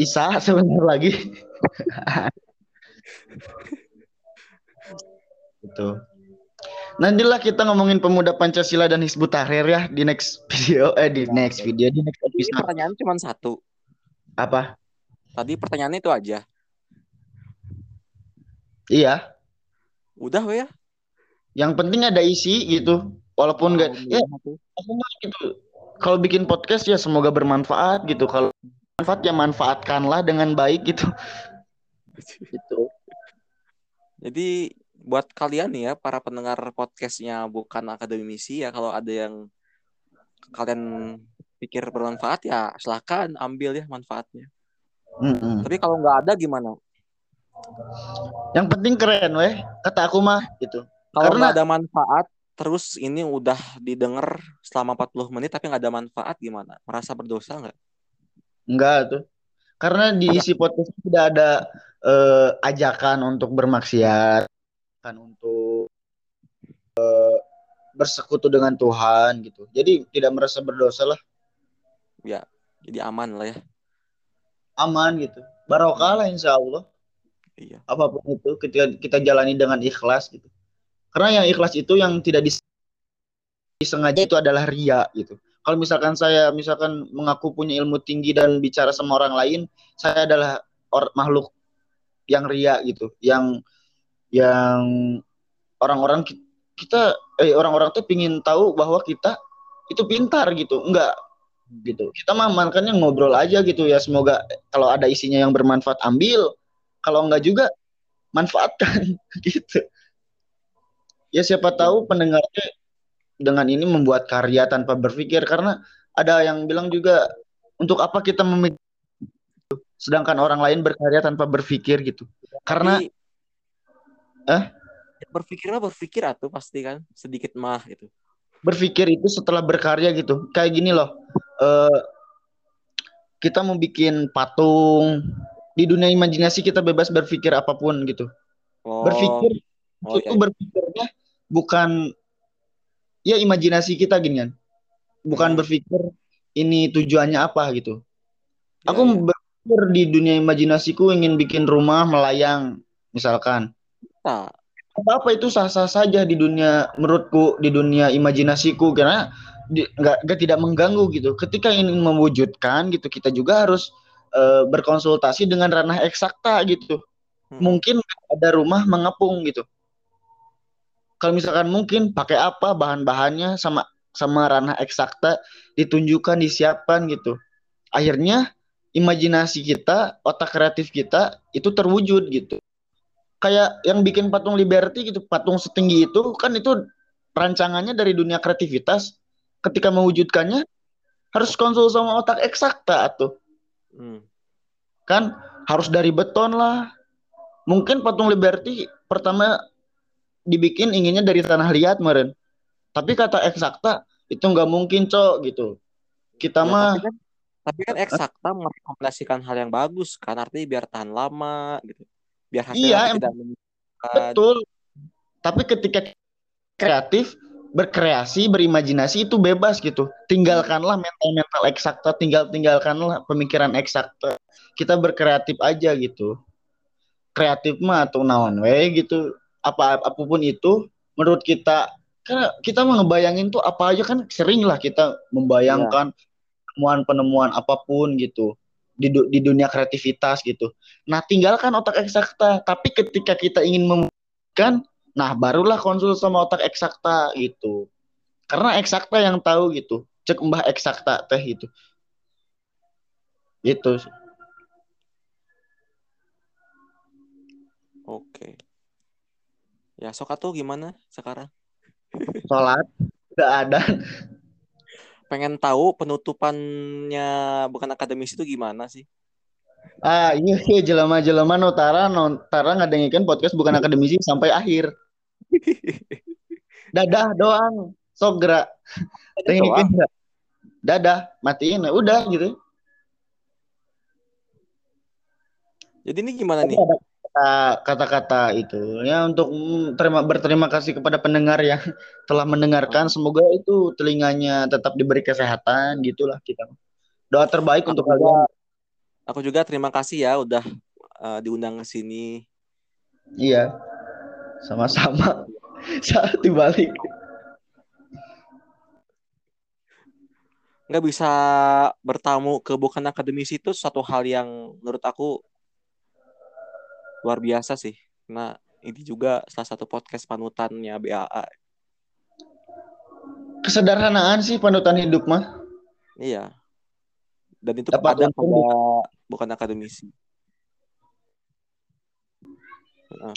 S1: Isa sebentar lagi itu Nantilah kita ngomongin pemuda Pancasila dan Hizbut Tahrir ya di next video eh di next video di next
S2: episode. Pertanyaan cuma satu.
S1: Apa?
S2: Tadi pertanyaannya itu aja.
S1: Iya.
S2: Udah ya.
S1: Yang penting ada isi gitu. Walaupun enggak oh, ya aku mah gitu. Kalau bikin podcast ya semoga bermanfaat gitu. Kalau manfaat ya manfaatkanlah dengan baik gitu.
S2: gitu. Jadi buat kalian nih ya para pendengar podcastnya bukan akademisi ya kalau ada yang kalian pikir bermanfaat ya silahkan ambil ya manfaatnya. Mm-hmm. Tapi kalau nggak ada gimana?
S1: Yang penting keren weh, kata aku mah gitu.
S2: Kalau nggak ada manfaat, terus ini udah didengar selama 40 menit tapi nggak ada manfaat gimana? Merasa berdosa nggak?
S1: Enggak tuh. Karena di isi podcast tidak ada uh, ajakan untuk bermaksiat, kan untuk uh, bersekutu dengan Tuhan gitu. Jadi tidak merasa berdosa lah.
S2: Ya, jadi aman lah ya
S1: aman gitu barokah lah insya Allah iya. apa pun itu ketika kita jalani dengan ikhlas gitu karena yang ikhlas itu yang tidak disengaja itu adalah ria gitu. Kalau misalkan saya misalkan mengaku punya ilmu tinggi dan bicara sama orang lain saya adalah or makhluk yang ria gitu. Yang yang orang-orang kita eh orang-orang tuh pingin tahu bahwa kita itu pintar gitu. Enggak gitu. Kita mah makanya ngobrol aja gitu ya. Semoga kalau ada isinya yang bermanfaat ambil. Kalau enggak juga manfaatkan gitu ya siapa tahu pendengarnya dengan ini membuat karya tanpa berpikir karena ada yang bilang juga untuk apa kita memikir sedangkan orang lain berkarya tanpa berpikir gitu karena
S2: eh berpikirnya berpikir atau pasti kan sedikit mah gitu
S1: berpikir itu setelah berkarya gitu kayak gini loh uh, kita mau bikin patung di dunia imajinasi kita bebas berpikir apa pun gitu. Oh. Berpikir oh, itu iya. berpikirnya bukan ya imajinasi kita gini kan. Bukan hmm. berpikir ini tujuannya apa gitu. Ya, Aku ya. berpikir di dunia imajinasiku ingin bikin rumah melayang misalkan. Nah. Apa-apa itu sah-sah saja di dunia menurutku di dunia imajinasiku karena nggak tidak mengganggu gitu. Ketika ingin mewujudkan gitu kita juga harus uh, berkonsultasi dengan ranah eksakta gitu. Hmm. Mungkin ada rumah mengepung gitu. Kalau misalkan mungkin pakai apa bahan-bahannya sama sama ranah eksakta ditunjukkan disiapkan gitu. Akhirnya imajinasi kita, otak kreatif kita itu terwujud gitu. Kayak yang bikin patung Liberty gitu, patung setinggi itu kan itu rancangannya dari dunia kreativitas ketika mewujudkannya harus konsul sama otak eksakta tuh. Hmm. Kan harus dari beton lah, mungkin patung Liberty pertama dibikin inginnya dari tanah liat meren tapi kata eksakta itu nggak mungkin cok gitu. Kita
S2: Ya,
S1: mah
S2: tapi kan tapi kan eksakta merekomendasikan hal yang bagus kan? Artinya biar tahan lama gitu. Biar hasilnya
S1: Iya,
S2: tidak menyesatkan.
S1: betul. Tapi ketika kreatif berkreasi berimajinasi itu bebas gitu. Tinggalkanlah mental mental eksakta tinggal tinggalkanlah pemikiran eksakta. Kita berkreatif aja gitu. Kreatif mah atau naon we gitu apa apa pun itu menurut kita karena kita mau ngebayangin tuh apa aja kan sering lah kita membayangkan penemuan-penemuan apa pun gitu di, du- di dunia kreativitas gitu. Nah, tinggalkan otak eksakta. Tapi ketika kita ingin membuktikan, nah barulah konsul sama otak eksakta gitu. Karena eksakta yang tahu gitu. Cek mbah eksakta teh gitu. Gitu.
S2: Oke. Ya, sok atuh gimana sekarang?
S1: Sholat gak ada.
S2: Pengen tahu penutupannya bukan akademis itu gimana sih?
S1: Ah, iya, iya jelema-jelema notara notara ngadengikeun podcast bukan akademisi sampai akhir. Dadah doang. Sok gerak. Dengikeun gerak. Dadah, matiin udah gitu.
S2: Jadi ini gimana
S1: Tapi
S2: nih?
S1: ada kata-kata itu. Ya untuk terima berterima kasih kepada pendengar yang telah mendengarkan. Semoga itu telinganya tetap diberi kesehatan gitulah kita. Doa terbaik
S2: Aku
S1: untuk
S2: juga,
S1: kalian.
S2: aku juga terima kasih ya udah eh, diundang ke sini.
S1: iya. Sama-sama. Saat dibalik.
S2: Nggak bisa bertamu ke bukan akademisi itu suatu hal yang menurut aku luar biasa sih. Nah, ini juga salah satu podcast panutannya BAA.
S1: kesederhanaan sih panutan hidup mah
S2: Iya. Dan itu
S1: Dapat
S2: ada pada bukan akademisi. Heeh.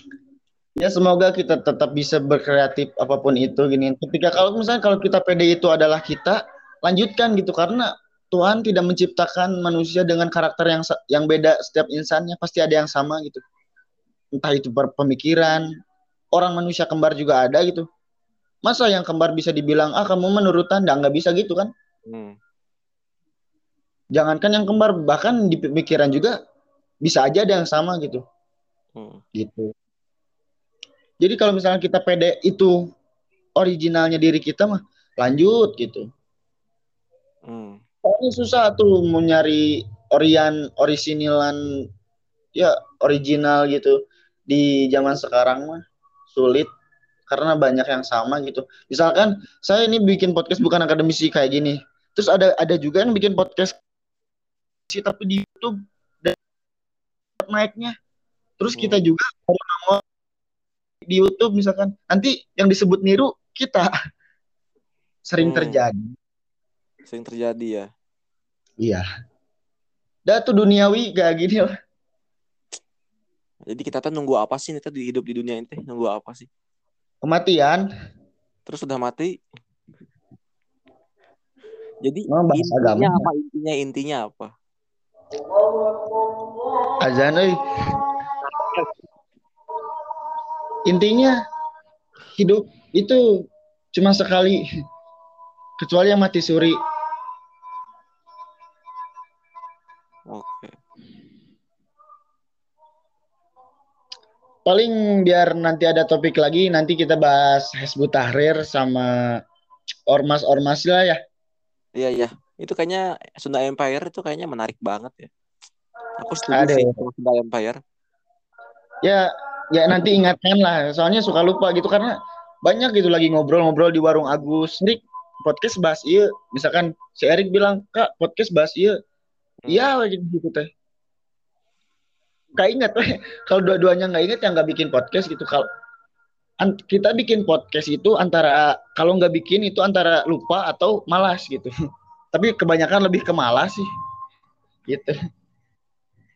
S1: ya semoga kita tetap bisa berkreatif apa pun itu gini ketika kalau misalnya kalau kita pede itu adalah kita lanjutkan gitu karena Tuhan tidak menciptakan manusia dengan karakter yang yang beda setiap insannya pasti ada yang sama gitu entah itu pemikiran orang manusia kembar juga ada gitu masa yang kembar bisa dibilang ah kamu menurut tanda nggak bisa gitu kan
S2: Hmm.
S1: jangankan yang kembar bahkan di pemikiran juga bisa aja ada yang sama gitu
S2: Hmm.
S1: gitu jadi kalau misalnya kita pede itu originalnya diri kita mah lanjut gitu
S2: Hmm.
S1: Susah tuh mau nyari orian orisinilan ya original gitu di zaman sekarang mah sulit karena banyak yang sama gitu. Misalkan saya ini bikin podcast bukan akademisi kayak gini. Terus ada ada juga yang bikin podcast sih tapi di YouTube dan naiknya. Terus kita
S2: Hmm.
S1: juga baru nongol di YouTube misalkan. Nanti yang disebut niru kita sering
S2: Hmm.
S1: terjadi.
S2: Sering terjadi ya.
S1: Iya. Dah tuh duniawi kayak gini lah.
S2: Jadi kita tuh nunggu apa sih nih di hidup di dunia ini teh nunggu apa sih?
S1: Kematian.
S2: Terus sudah mati. Jadi
S1: Oh,
S2: intinya
S1: agama.
S2: apa intinya intinya apa?
S1: Azan euy. Intinya hidup itu cuma sekali. Kecuali yang mati suri.
S2: Oke.
S1: Paling biar nanti ada topik lagi, nanti kita bahas Hizbut Tahrir sama ormas-ormas lah ya.
S2: Iya iya. Itu kayaknya Sunda Empire itu kayaknya menarik banget ya. Aku setuju
S1: Aduh.
S2: sih sama Sunda Empire.
S1: Ya, ya nanti ingatkan lah. Soalnya suka lupa gitu karena banyak gitu lagi ngobrol-ngobrol di warung Agus. Rik, podcast bahas iya. Misalkan si Erik bilang, "Kak, podcast bahas iya."
S2: Hmm.
S1: Iya lagi gitu teh. Gak ingat. Kalau dua-duanya nggak ingat yang nggak bikin podcast gitu. Kalau kita bikin podcast itu antara kalau nggak bikin itu antara lupa atau malas gitu. Tapi kebanyakan lebih ke malas sih. Gitu.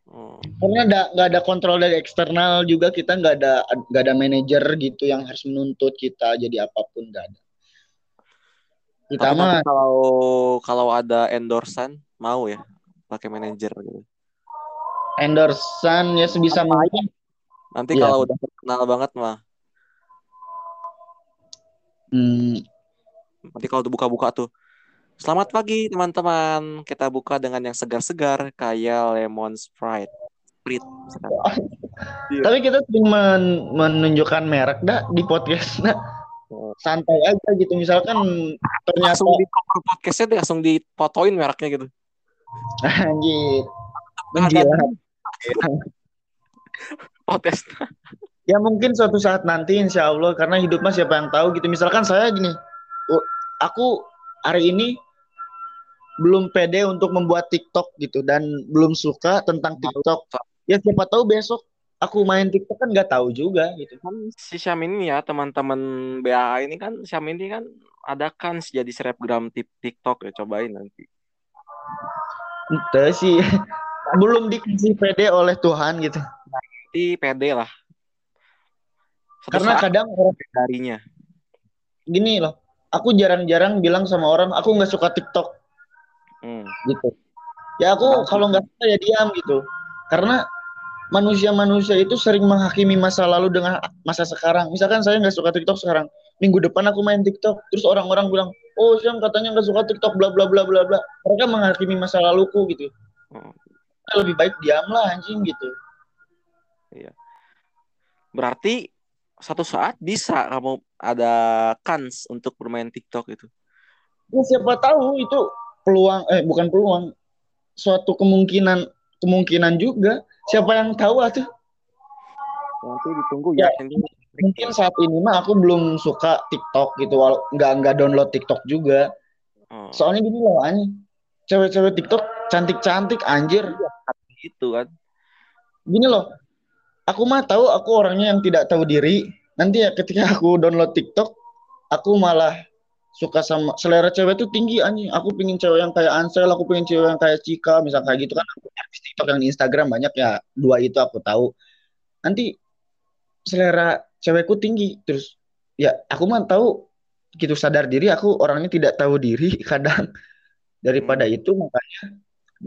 S2: Hmm.
S1: Karena ada nggak ada kontrol dari eksternal juga kita nggak ada nggak ada manajer gitu yang harus menuntut kita jadi apa pun nggak ada. Kita
S2: Tapi
S1: mah
S2: kalau kalau ada endorsan mau ya pakai manajer gitu.
S1: Endorsan ya sebisa mungkin
S2: Nanti
S1: Iya.
S2: kalau udah terkenal banget mah,
S1: Hmm,
S2: nanti kalau buka-buka tuh. Selamat pagi teman-teman. Kita buka dengan yang segar-segar kayak lemon sprite. Sprite.
S1: tapi kita sering men- menunjukkan merek dah di podcast nah santai aja gitu misalkan ternyata
S2: Langsung di cover podcastnya langsung dipotoin mereknya gitu.
S1: anjir
S2: Nggak Podcast.
S1: Ya mungkin suatu saat nanti insya Allah karena hidup mah siapa yang tahu gitu. Misalkan saya gini, aku hari ini belum pede untuk membuat TikTok gitu dan belum suka tentang TikTok. Ya siapa tahu besok aku main TikTok kan nggak tahu juga gitu.
S2: kan si Syam ini ya teman-teman BA ini kan Syam ini kan ada kan jadi selebgram tip TikTok ya cobain nanti.
S1: Itu sih belum dikasih pede oleh Tuhan gitu.
S2: Nanti pede lah. Suatu
S1: Karena kadang orang
S2: darinya.
S1: gini loh, aku jarang-jarang bilang sama orang aku nggak suka TikTok
S2: Hmm.
S1: gitu. Ya aku
S2: Kenapa?
S1: kalau nggak suka ya diam gitu. Karena manusia-manusia itu sering menghakimi masa lalu dengan masa sekarang. Misalkan saya nggak suka TikTok sekarang, minggu depan aku main TikTok, terus orang-orang bilang, oh Syam katanya nggak suka TikTok, bla bla bla bla bla. Mereka menghakimi masa laluku gitu.
S2: Hmm.
S1: Lebih baik diamlah anjing gitu.
S2: Berarti satu saat bisa kamu ada kans untuk bermain TikTok itu.
S1: Ya, siapa tahu itu peluang, eh bukan peluang, suatu kemungkinan kemungkinan juga. Siapa yang tahu atuh?
S2: Nanti ditunggu
S1: Ya.
S2: ya.
S1: Mungkin saat ini mah aku belum suka TikTok gitu, walau nggak nggak download TikTok juga.
S2: Oh,
S1: Soalnya gini loh, anjing. Cewek-cewek TikTok cantik-cantik anjir.
S2: gitu kan.
S1: Gini loh. Aku mah tahu aku orangnya yang tidak tahu diri. Nanti ya ketika aku download TikTok, aku malah suka sama selera cewek tuh tinggi anjing. Aku pingin cewek yang kayak Ansel, aku pingin cewek yang kayak Cika, misal kayak gitu kan. Aku artis TikTok yang di Instagram banyak ya. Dua itu aku tahu. Nanti selera cewekku tinggi terus ya aku mah tahu gitu sadar diri aku orangnya tidak tahu diri kadang daripada itu makanya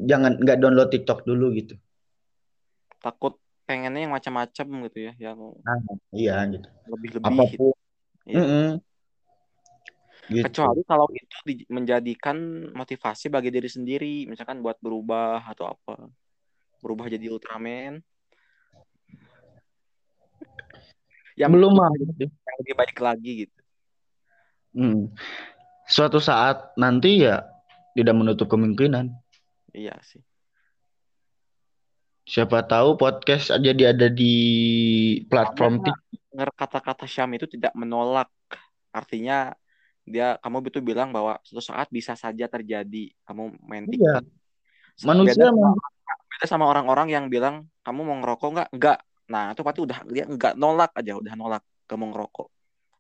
S1: jangan nggak download TikTok dulu gitu
S2: Takut pengennya yang macam-macam gitu ya, yang
S1: iya gitu
S2: lebih-lebih.
S1: apa pun
S2: Iya.
S1: Mm-mm. gitu
S2: Kecuali kalau itu di- menjadikan motivasi bagi diri sendiri, misalkan buat berubah atau apa. Berubah jadi Ultraman. Yang
S1: belum mah
S2: yang lebih baik lagi gitu.
S1: Mm. suatu saat nanti ya tidak menutup kemungkinan
S2: Iya sih.
S1: siapa tahu podcast jadi ada di platform
S2: denger kata-kata Syam itu tidak menolak. Artinya dia kamu itu bilang bahwa suatu saat bisa saja terjadi kamu main
S1: Iya.
S2: TikTok.
S1: manusia
S2: Beda sama, beda sama orang-orang yang bilang kamu mau ngerokok nggak? Nggak. Nah itu pasti udah dia nggak nolak aja, udah nolak kamu ngerokok.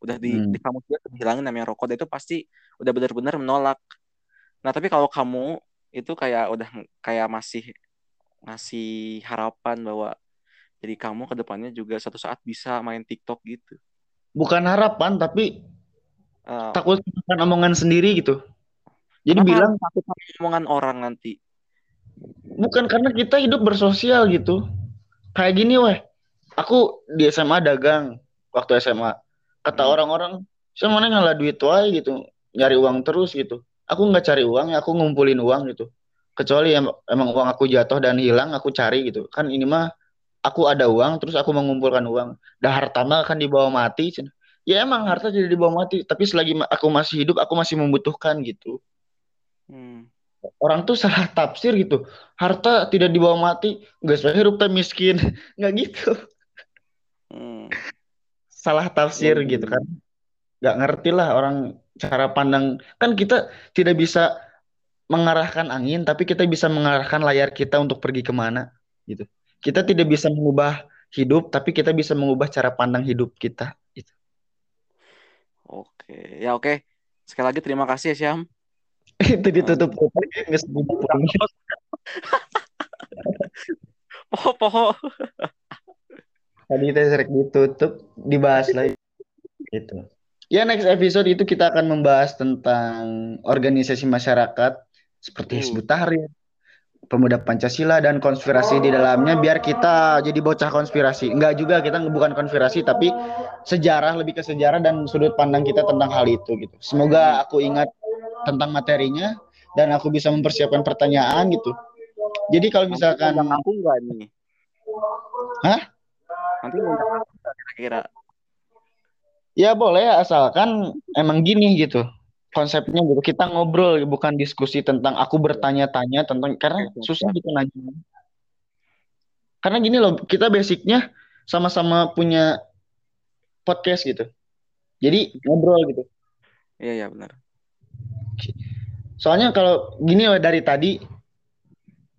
S2: Udah di,
S1: Hmm.
S2: di kamu dia dihilangin namanya rokok, dia itu pasti udah benar-benar menolak. Nah tapi kalau kamu itu kayak udah kayak masih ngasih harapan bahwa jadi kamu ke depannya juga suatu saat bisa main TikTok gitu.
S1: bukan harapan tapi
S2: Eh,
S1: takut makan omongan sendiri gitu jadi bilang
S2: takut sama omongan orang nanti?
S1: Bukan karena kita hidup bersosial gitu. Kayak gini weh. Aku di SMA dagang waktu SMA. Kata
S2: Hmm.
S1: orang-orang, saya mana ngalah duit wae gitu. Nyari uang terus gitu. Aku nggak cari uang, ya aku ngumpulin uang gitu. Kecuali em- emang uang aku jatuh dan hilang, aku cari gitu. Kan ini mah aku ada uang, terus aku mengumpulkan uang. Dah harta mah kan dibawa mati. Ya emang harta jadi dibawa mati. Tapi selagi aku masih hidup, aku masih membutuhkan gitu.
S2: Hmm.
S1: orang tuh salah tafsir gitu. Harta tidak dibawa mati, nggak sesuai hirup teh miskin, nggak gitu.
S2: Hmm.
S1: Salah tafsir
S2: Hmm.
S1: gitu kan. Nggak ngerti lah orang cara pandang. Kan kita tidak bisa mengarahkan angin, tapi kita bisa mengarahkan layar kita untuk pergi ke mana gitu. Kita tidak bisa mengubah hidup, tapi kita bisa mengubah cara pandang hidup kita. Gitu.
S2: Oke, ya oke. Sekali lagi terima kasih ya Syam.
S1: Itu ditutup
S2: Poho poho.
S1: Tadi kita sering ditutup, dibahas lagi. Gitu. Ya next episode itu kita akan membahas tentang organisasi masyarakat seperti
S2: Hmm.
S1: Hizbut Tahrir, pemuda Pancasila dan konspirasi di dalamnya biar kita jadi bocah konspirasi. Enggak juga kita bukan konspirasi tapi sejarah lebih ke sejarah dan sudut pandang kita tentang hal itu gitu. Semoga aku ingat tentang materinya dan aku bisa mempersiapkan pertanyaan gitu. Jadi kalau misalkan
S2: Nanti aku enggak nih.
S1: Hah?
S2: Nanti kira-kira.
S1: Ya boleh asalkan emang gini gitu. Konsepnya gitu. Kita ngobrol bukan diskusi tentang aku bertanya-tanya tentang karena susah gitu nanya. Karena gini loh kita basicnya sama-sama punya podcast gitu. Jadi ngobrol gitu.
S2: Iya, iya benar.
S1: soalnya kalau gini loh dari tadi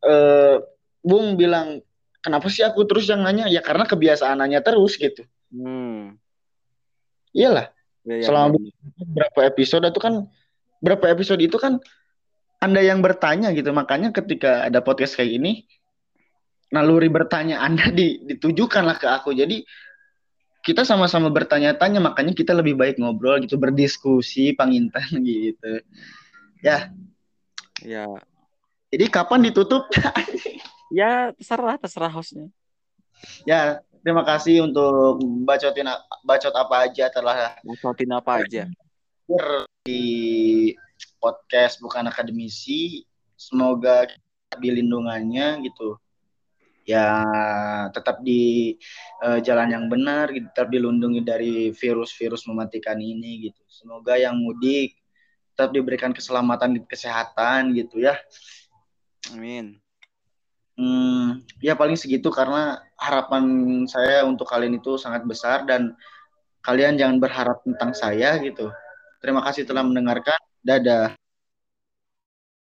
S1: eh Bung bilang kenapa sih aku terus yang nanya? Ya karena kebiasaan nanya terus gitu.
S2: Hmm.
S1: Iyalah.
S2: Iya, iya,
S1: selama
S2: benar.
S1: berapa episode itu kan berapa episode itu kan anda yang bertanya gitu. Makanya ketika ada podcast kayak ini naluri bertanya anda di, ditujukanlah ke aku. Jadi kita sama-sama bertanya-tanya makanya kita lebih baik ngobrol gitu berdiskusi pangintan gitu. Ya.
S2: Ya.
S1: jadi kapan ditutup?
S2: Ya, terserah, terserah hostnya.
S1: ya terima kasih untuk bacotin bacot apa aja telah
S2: Bacotin apa aja.
S1: di podcast bukan akademisi semoga di lindungannya gitu ya tetap di eh, jalan yang benar gitu, tetap dilindungi dari virus-virus mematikan ini gitu semoga yang mudik tetap diberikan keselamatan kesehatan gitu ya
S2: Amin.
S1: Hmm, ya paling segitu karena harapan saya untuk kalian itu sangat besar dan kalian jangan berharap tentang saya gitu. Terima kasih telah mendengarkan. Dadah.